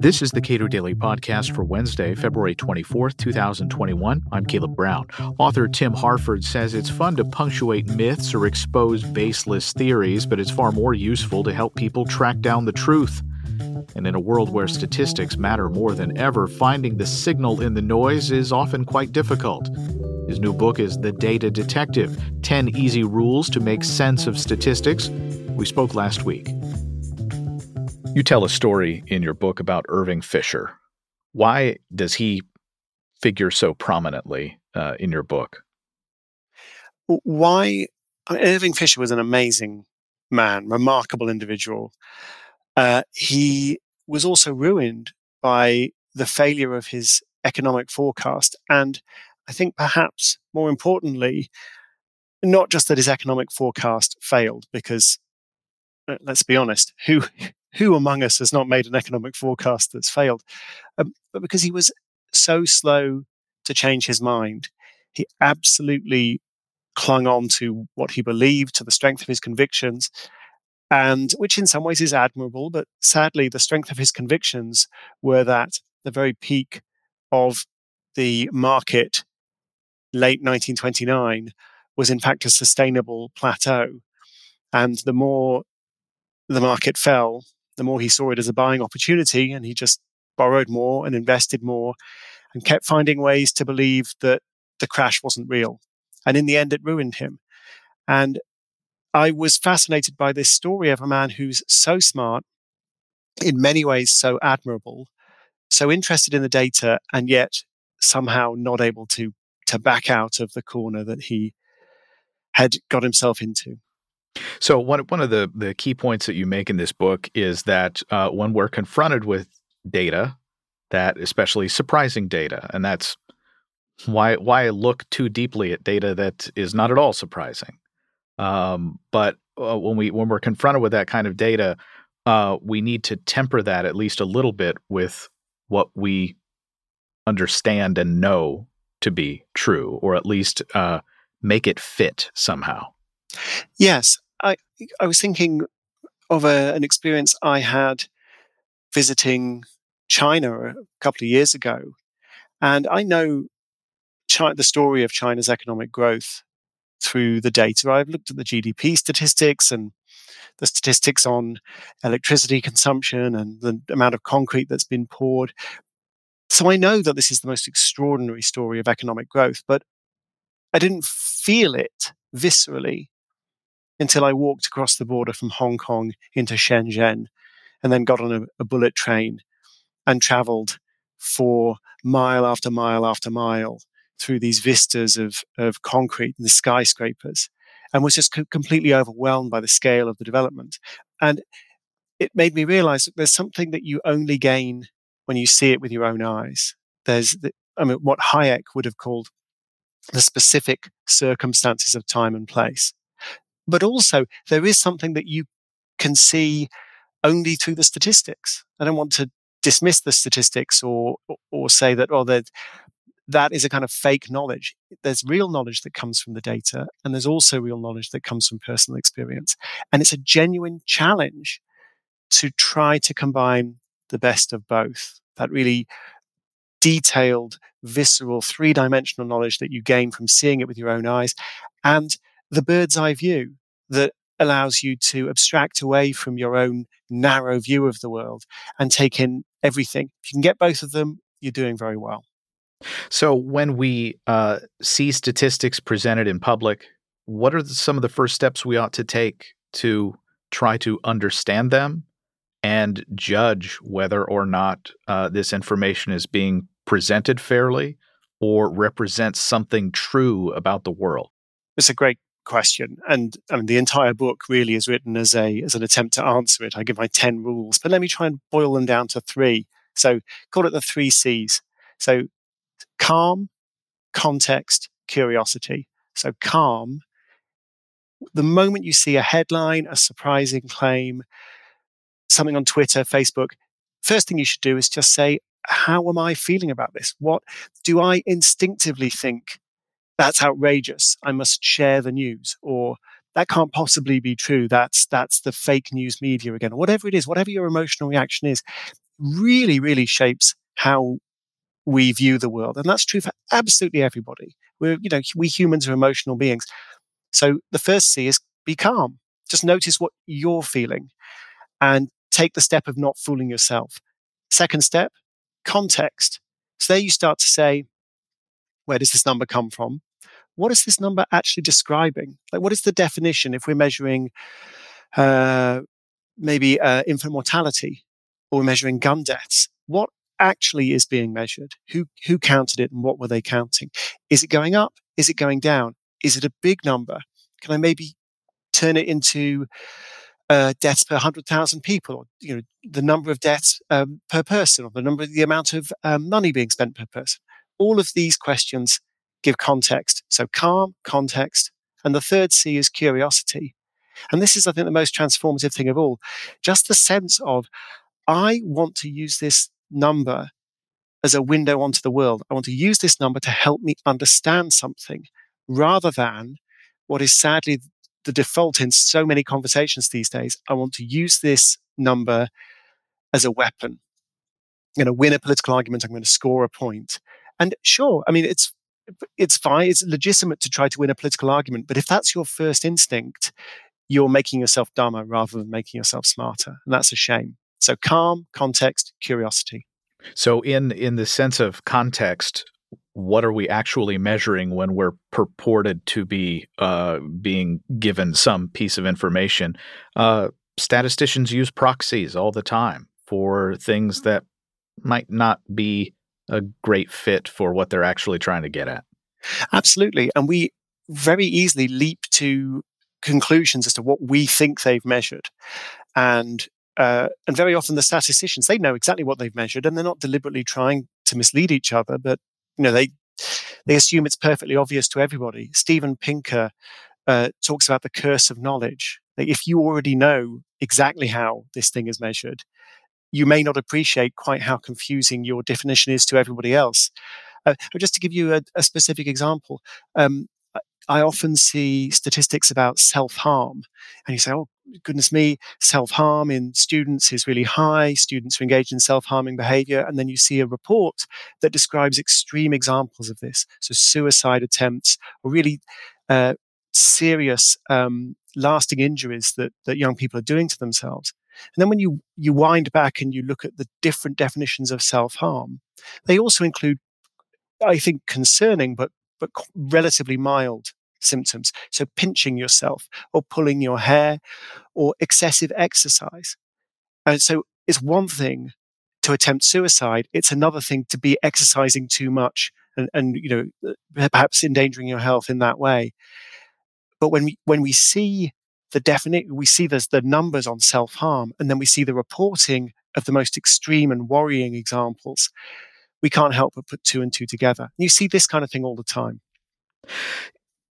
This is the Cato Daily Podcast for Wednesday, February 24th, 2021. I'm Caleb Brown. Author Tim Harford says it's fun to punctuate myths or expose baseless theories, but it's far more useful to help people track down the truth. And in a world where statistics matter more than ever, finding the signal in the noise is often quite difficult. His new book is The Data Detective 10 Easy Rules to Make Sense of Statistics. We spoke last week. You tell a story in your book about Irving Fisher. Why does he figure so prominently uh, in your book? Why? Irving Fisher was an amazing man, remarkable individual. Uh, he was also ruined by the failure of his economic forecast. And I think perhaps more importantly, not just that his economic forecast failed, because let's be honest, who who among us has not made an economic forecast that's failed? Um, but because he was so slow to change his mind, he absolutely clung on to what he believed, to the strength of his convictions, and which in some ways is admirable. But sadly, the strength of his convictions were that the very peak of the market, late 1929, was in fact a sustainable plateau. And the more the market fell, the more he saw it as a buying opportunity and he just borrowed more and invested more and kept finding ways to believe that the crash wasn't real. And in the end, it ruined him. And I was fascinated by this story of a man who's so smart, in many ways so admirable, so interested in the data, and yet somehow not able to to back out of the corner that he had got himself into. So one one of the the key points that you make in this book is that uh, when we're confronted with data, that especially surprising data, and that's why why look too deeply at data that is not at all surprising. Um, but uh, when we when we're confronted with that kind of data, uh, we need to temper that at least a little bit with what we understand and know to be true, or at least uh, make it fit somehow. Yes, I I was thinking of a, an experience I had visiting China a couple of years ago, and I know China, the story of China's economic growth through the data. I've looked at the GDP statistics and the statistics on electricity consumption and the amount of concrete that's been poured. So I know that this is the most extraordinary story of economic growth, but I didn't feel it viscerally until I walked across the border from Hong Kong into Shenzhen and then got on a, a bullet train and traveled for mile after mile after mile through these vistas of, of concrete and the skyscrapers and was just co- completely overwhelmed by the scale of the development. And it made me realize that there's something that you only gain when you see it with your own eyes. There's, the, I mean, what Hayek would have called the specific circumstances of time and place. But also, there is something that you can see only through the statistics. I don't want to dismiss the statistics or or say that oh that that is a kind of fake knowledge. There's real knowledge that comes from the data, and there's also real knowledge that comes from personal experience. And it's a genuine challenge to try to combine the best of both. That really detailed, visceral, three dimensional knowledge that you gain from seeing it with your own eyes, and the bird's eye view that allows you to abstract away from your own narrow view of the world and take in everything. If you can get both of them, you're doing very well. So, when we uh, see statistics presented in public, what are the, some of the first steps we ought to take to try to understand them and judge whether or not uh, this information is being presented fairly or represents something true about the world? It's a great question. And I mean, the entire book really is written as a as an attempt to answer it. I give my ten rules, but let me try and boil them down to three. So call it the three C's. So calm, context, curiosity. So calm. The moment you see a headline, a surprising claim, something on Twitter, Facebook, first thing you should do is just say, how am I feeling about this? What do I instinctively think that's outrageous. I must share the news. Or that can't possibly be true. That's that's the fake news media again. Whatever it is, whatever your emotional reaction is, really, really shapes how we view the world. And that's true for absolutely everybody. We're, you know, we humans are emotional beings. So the first C is be calm. Just notice what you're feeling and take the step of not fooling yourself. Second step, context. So there you start to say, where does this number come from? What is this number actually describing? Like, what is the definition if we're measuring uh, maybe uh, infant mortality or we're measuring gun deaths? What actually is being measured? Who who counted it and what were they counting? Is it going up? Is it going down? Is it a big number? Can I maybe turn it into uh, deaths per 100,000 people, or you know, the number of deaths um, per person, or the number, the amount of um, money being spent per person. All of these questions give context. So calm, context, and the third C is curiosity. And this is, I think, the most transformative thing of all. Just the sense of, I want to use this number as a window onto the world. I want to use this number to help me understand something rather than what is sadly the default in so many conversations these days. I want to use this number as a weapon. I'm going to win a political argument. I'm going to score a point. And sure, I mean, it's it's fine. It's legitimate to try to win a political argument. But if that's your first instinct, you're making yourself dumber rather than making yourself smarter. And that's a shame. So calm, context, curiosity. So in in the sense of context, what are we actually measuring when we're purported to be uh, being given some piece of information? Uh, statisticians use proxies all the time for things that might not be a great fit for what they're actually trying to get at. Absolutely. And we very easily leap to conclusions as to what we think they've measured. And uh, and very often the statisticians they know exactly what they've measured and they're not deliberately trying to mislead each other but you know they they assume it's perfectly obvious to everybody. Steven Pinker uh, talks about the curse of knowledge. Like if you already know exactly how this thing is measured, you may not appreciate quite how confusing your definition is to everybody else. Uh, just to give you a, a specific example, um, I often see statistics about self harm, and you say, "Oh goodness me, self harm in students is really high. Students are engaged in self harming behavior," and then you see a report that describes extreme examples of this, so suicide attempts or really uh, serious, um, lasting injuries that that young people are doing to themselves. And then when you you wind back and you look at the different definitions of self harm, they also include I think concerning but but relatively mild symptoms. So pinching yourself or pulling your hair or excessive exercise. And so it's one thing to attempt suicide. It's another thing to be exercising too much and, and you know, uh, perhaps endangering your health in that way. But when we, when we see the definite, we see there's the numbers on self harm and then we see the reporting of the most extreme and worrying examples, we can't help but put two and two together. And you see this kind of thing all the time.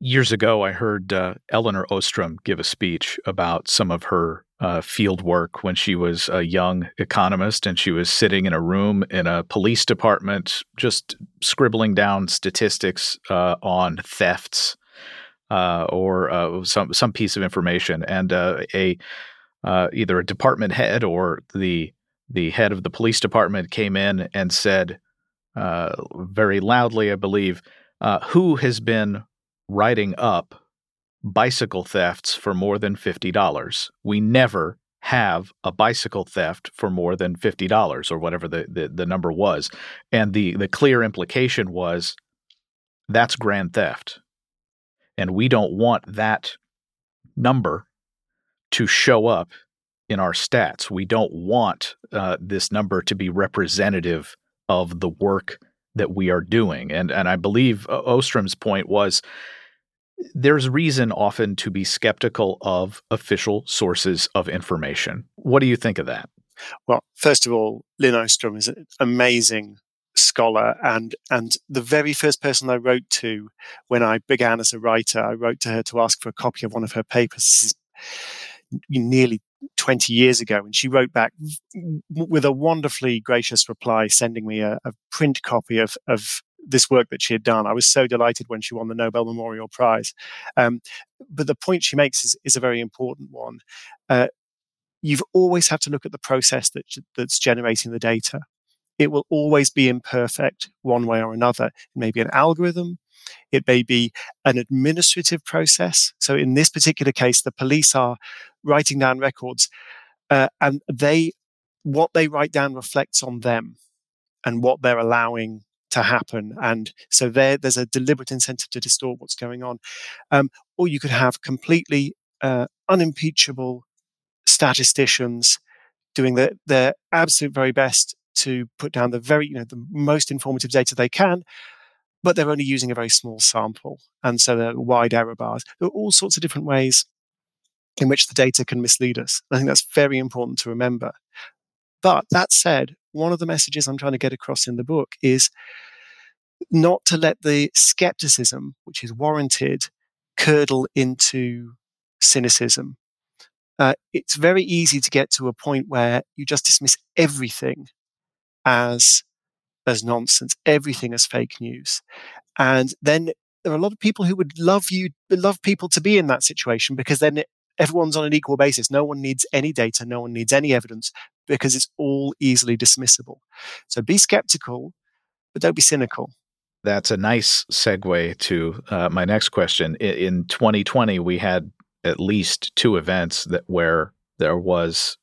Years ago, I heard uh, Elinor Ostrom give a speech about some of her uh, field work when she was a young economist and she was sitting in a room in a police department just scribbling down statistics uh, on thefts uh, or uh, some some piece of information and uh, a either a department head or the the head of the police department came in and said very loudly, I believe, who has been writing up bicycle thefts for more than $50. We never have a bicycle theft for more than $50 or whatever the, the, the, number was. And the, the clear implication was that's grand theft. And we don't want that number to show up in our stats. We don't want uh, this number to be representative of the work that we are doing. And, and I believe Ostrom's point was there's reason often to be skeptical of official sources of information. What do you think of that? Well, first of all, Lin Ostrom is an amazing scholar and and the very first person I wrote to when I began as a writer, I wrote to her to ask for a copy of one of her papers nearly 20 years ago and she wrote back with a wonderfully gracious reply sending me a, a print copy of, of this work that she had done. I was so delighted when she won the Nobel Memorial Prize. Um, but the point she makes is, is a very important one. Uh, you've always had to look at the process that, that's generating the data. It will always be imperfect one way or another. It may be an algorithm. It may be an administrative process. So in this particular case, the police are writing down records uh, and they, what they write down reflects on them and what they're allowing to happen. And so there, there's a deliberate incentive to distort what's going on. Um, or you could have completely uh, unimpeachable statisticians doing the, their absolute very best to put down the very, you know, the most informative data they can, but they're only using a very small sample. And so there are wide error bars. There are all sorts of different ways in which the data can mislead us. I think that's very important to remember. But that said, one of the messages I'm trying to get across in the book is not to let the skepticism, which is warranted, curdle into cynicism. Uh, it's very easy to get to a point where you just dismiss everything as as nonsense, everything as fake news, and then there are a lot of people who would love you, love people to be in that situation because then everyone's on an equal basis. No one needs any data, no one needs any evidence because it's all easily dismissible. So be skeptical, but don't be cynical. That's a nice segue to uh, my next question. In, in 2020, we had at least two events that where there was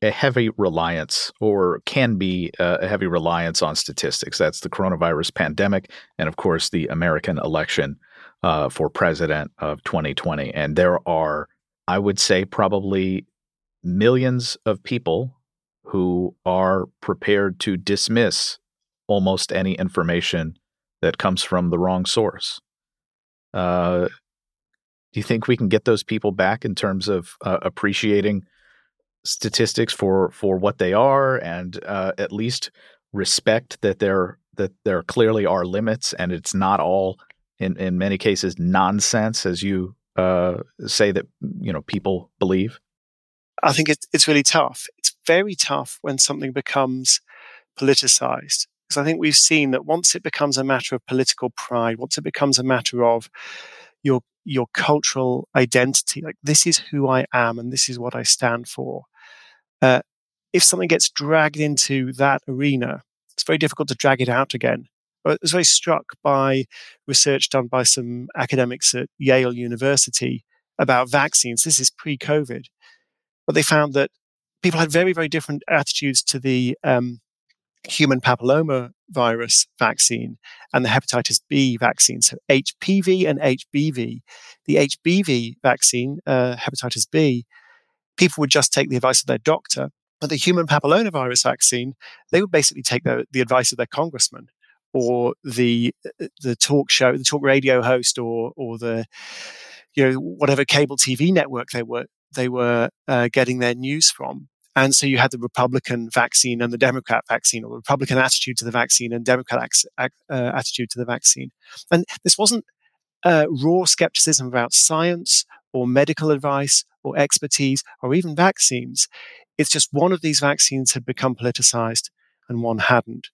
a heavy reliance or can be a heavy reliance on statistics. That's the coronavirus pandemic and, of course, the American election uh, for president of 2020. And there are, I would say, probably millions of people who are prepared to dismiss almost any information that comes from the wrong source. Uh, do you think we can get those people back in terms of uh, appreciating statistics for for what they are and uh, at least respect that there that there clearly are limits and it's not all in in many cases nonsense as you uh, say that you know people believe? I think it's, it's really tough. It's very tough when something becomes politicized because i think we've seen that once it becomes a matter of political pride once it becomes a matter of your your cultural identity like this is who i am and this is what i stand for. Uh, if something gets dragged into that arena it's very difficult to drag it out again. I was very struck by research done by some academics at yale university about vaccines. This is pre-covid. But they found that people had very very different attitudes to the um, human papilloma virus vaccine and the hepatitis B vaccine. So HPV and HBV. The HBV vaccine, uh, hepatitis B, people would just take the advice of their doctor. But the human papillomavirus vaccine, they would basically take the, the advice of their congressman or the the talk show, the talk radio host, or or the you know whatever cable TV network they were they were uh, getting their news from. And so you had the Republican vaccine and the Democrat vaccine, or the Republican attitude to the vaccine and Democrat uh, attitude to the vaccine. And this wasn't uh, raw skepticism about science or medical advice or expertise or even vaccines. It's just one of these vaccines had become politicized and one hadn't.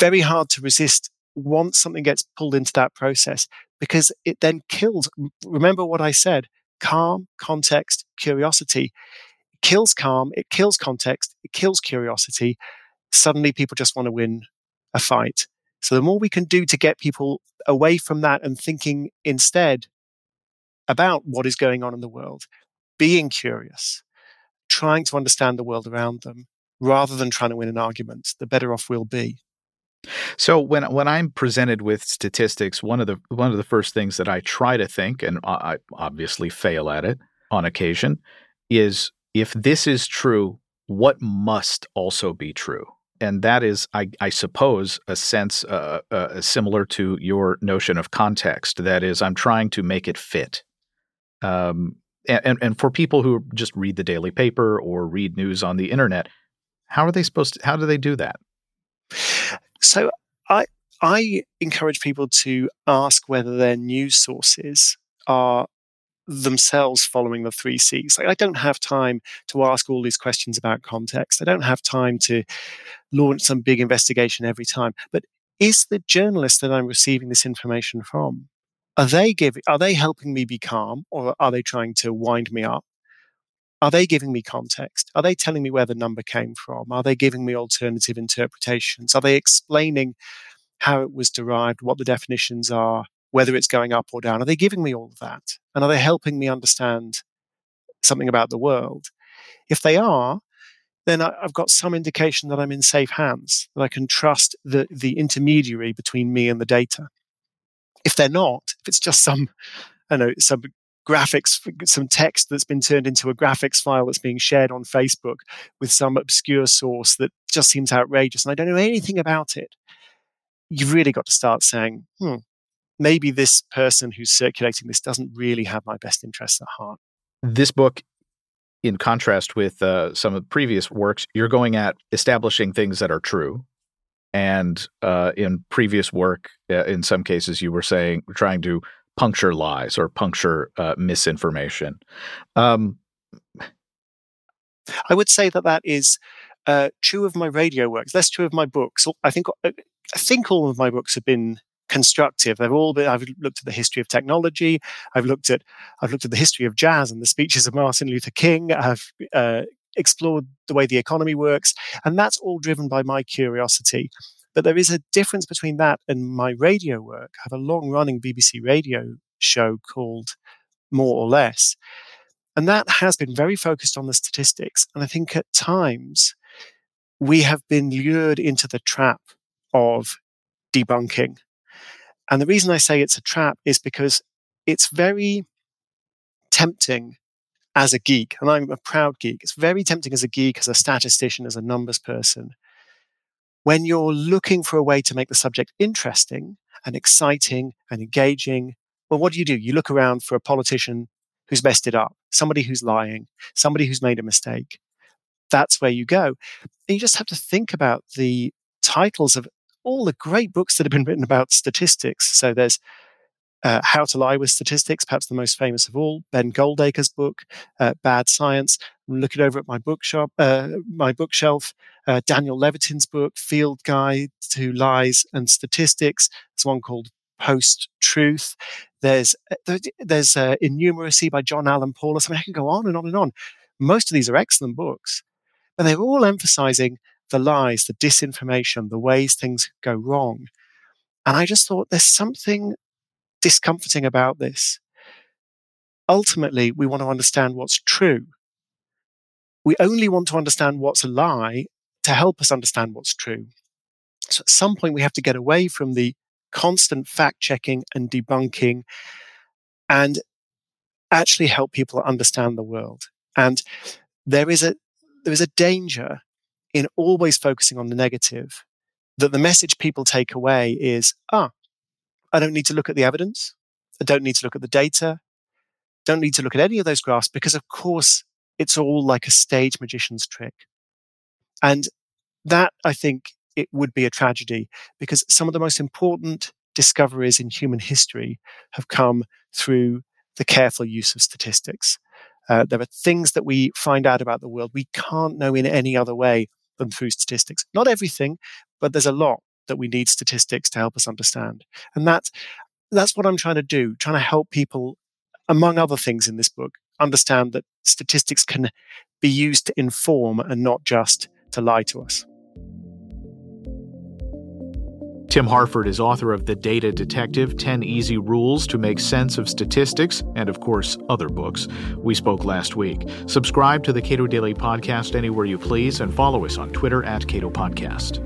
Very hard to resist once something gets pulled into that process because it then kills. Remember what I said calm, context, curiosity kills calm, it kills context, it kills curiosity. Suddenly people just want to win a fight. So the more we can do to get people away from that and thinking instead about what is going on in the world, being curious, trying to understand the world around them, rather than trying to win an argument, the better off we'll be. So when when I'm presented with statistics, one of the one of the first things that I try to think, and I obviously fail at it on occasion, is if this is true, what must also be true? And that is, I, I suppose, a sense uh, uh, similar to your notion of context. That is, I'm trying to make it fit. Um, and, and for people who just read the daily paper or read news on the internet, how are they supposed to? How do they do that? So I I encourage people to ask whether their news sources are themselves following the three C's. Like, I don't have time to ask all these questions about context. I don't have time to launch some big investigation every time. But is the journalist that I'm receiving this information from, are they giving, are they helping me be calm or are they trying to wind me up? Are they giving me context? Are they telling me where the number came from? Are they giving me alternative interpretations? Are they explaining how it was derived, what the definitions are, whether it's going up or down? Are they giving me all of that? And are they helping me understand something about the world? If they are, then I've got some indication that I'm in safe hands, that I can trust the, the intermediary between me and the data. If they're not, if it's just some, I know, some graphics, some text that's been turned into a graphics file that's being shared on Facebook with some obscure source that just seems outrageous and I don't know anything about it, you've really got to start saying, hmm, maybe this person who's circulating this doesn't really have my best interests at heart. This book, in contrast with uh, some of the previous works, you're going at establishing things that are true. And uh, in previous work, uh, in some cases, you were saying, trying to puncture lies or puncture uh, misinformation. Um, I would say that that is uh, true of my radio works, less true of my books. I think I think all of my books have been constructive. They've all been. I've looked at the history of technology. I've looked at I've looked at the history of jazz and the speeches of Martin Luther King. I've uh, explored the way the economy works, and that's all driven by my curiosity. But there is a difference between that and my radio work. I have a long running BBC radio show called More or Less. And that has been very focused on the statistics. And I think at times we have been lured into the trap of debunking. And the reason I say it's a trap is because it's very tempting as a geek, and I'm a proud geek. It's very tempting as a geek, as a statistician, as a numbers person, when you're looking for a way to make the subject interesting and exciting and engaging, well, what do you do? You look around for a politician who's messed it up, somebody who's lying, somebody who's made a mistake. That's where you go. And you just have to think about the titles of all the great books that have been written about statistics. So there's uh, How to Lie with Statistics, perhaps the most famous of all, Ben Goldacre's book, uh, Bad Science. I'm looking over at my bookshop, uh, my bookshelf, uh, Daniel Levitin's book, Field Guide to Lies and Statistics. There's one called Post Truth. There's uh, there's uh, Innumeracy by John Allen Paulos. I mean, I can go on and on and on. Most of these are excellent books, but they're all emphasizing the lies, the disinformation, the ways things go wrong. And I just thought there's something discomforting about this. Ultimately, we want to understand what's true. We only want to understand what's a lie to help us understand what's true. So at some point, we have to get away from the constant fact checking and debunking and actually help people understand the world. And there is a, there is a danger in always focusing on the negative that the message people take away is, ah, I don't need to look at the evidence. I don't need to look at the data. Don't need to look at any of those graphs because, of course, it's all like a stage magician's trick. And that, I think, it would be a tragedy because some of the most important discoveries in human history have come through the careful use of statistics. Uh, there are things that we find out about the world we can't know in any other way than through statistics. Not everything, but there's a lot that we need statistics to help us understand. And that's that's what I'm trying to do, trying to help people, among other things in this book, understand that statistics can be used to inform and not just to lie to us. Tim Harford is author of The Data Detective 10 Easy Rules to Make Sense of Statistics, and of course, other books. We spoke last week. Subscribe to the Cato Daily Podcast anywhere you please and follow us on Twitter at Cato Podcast.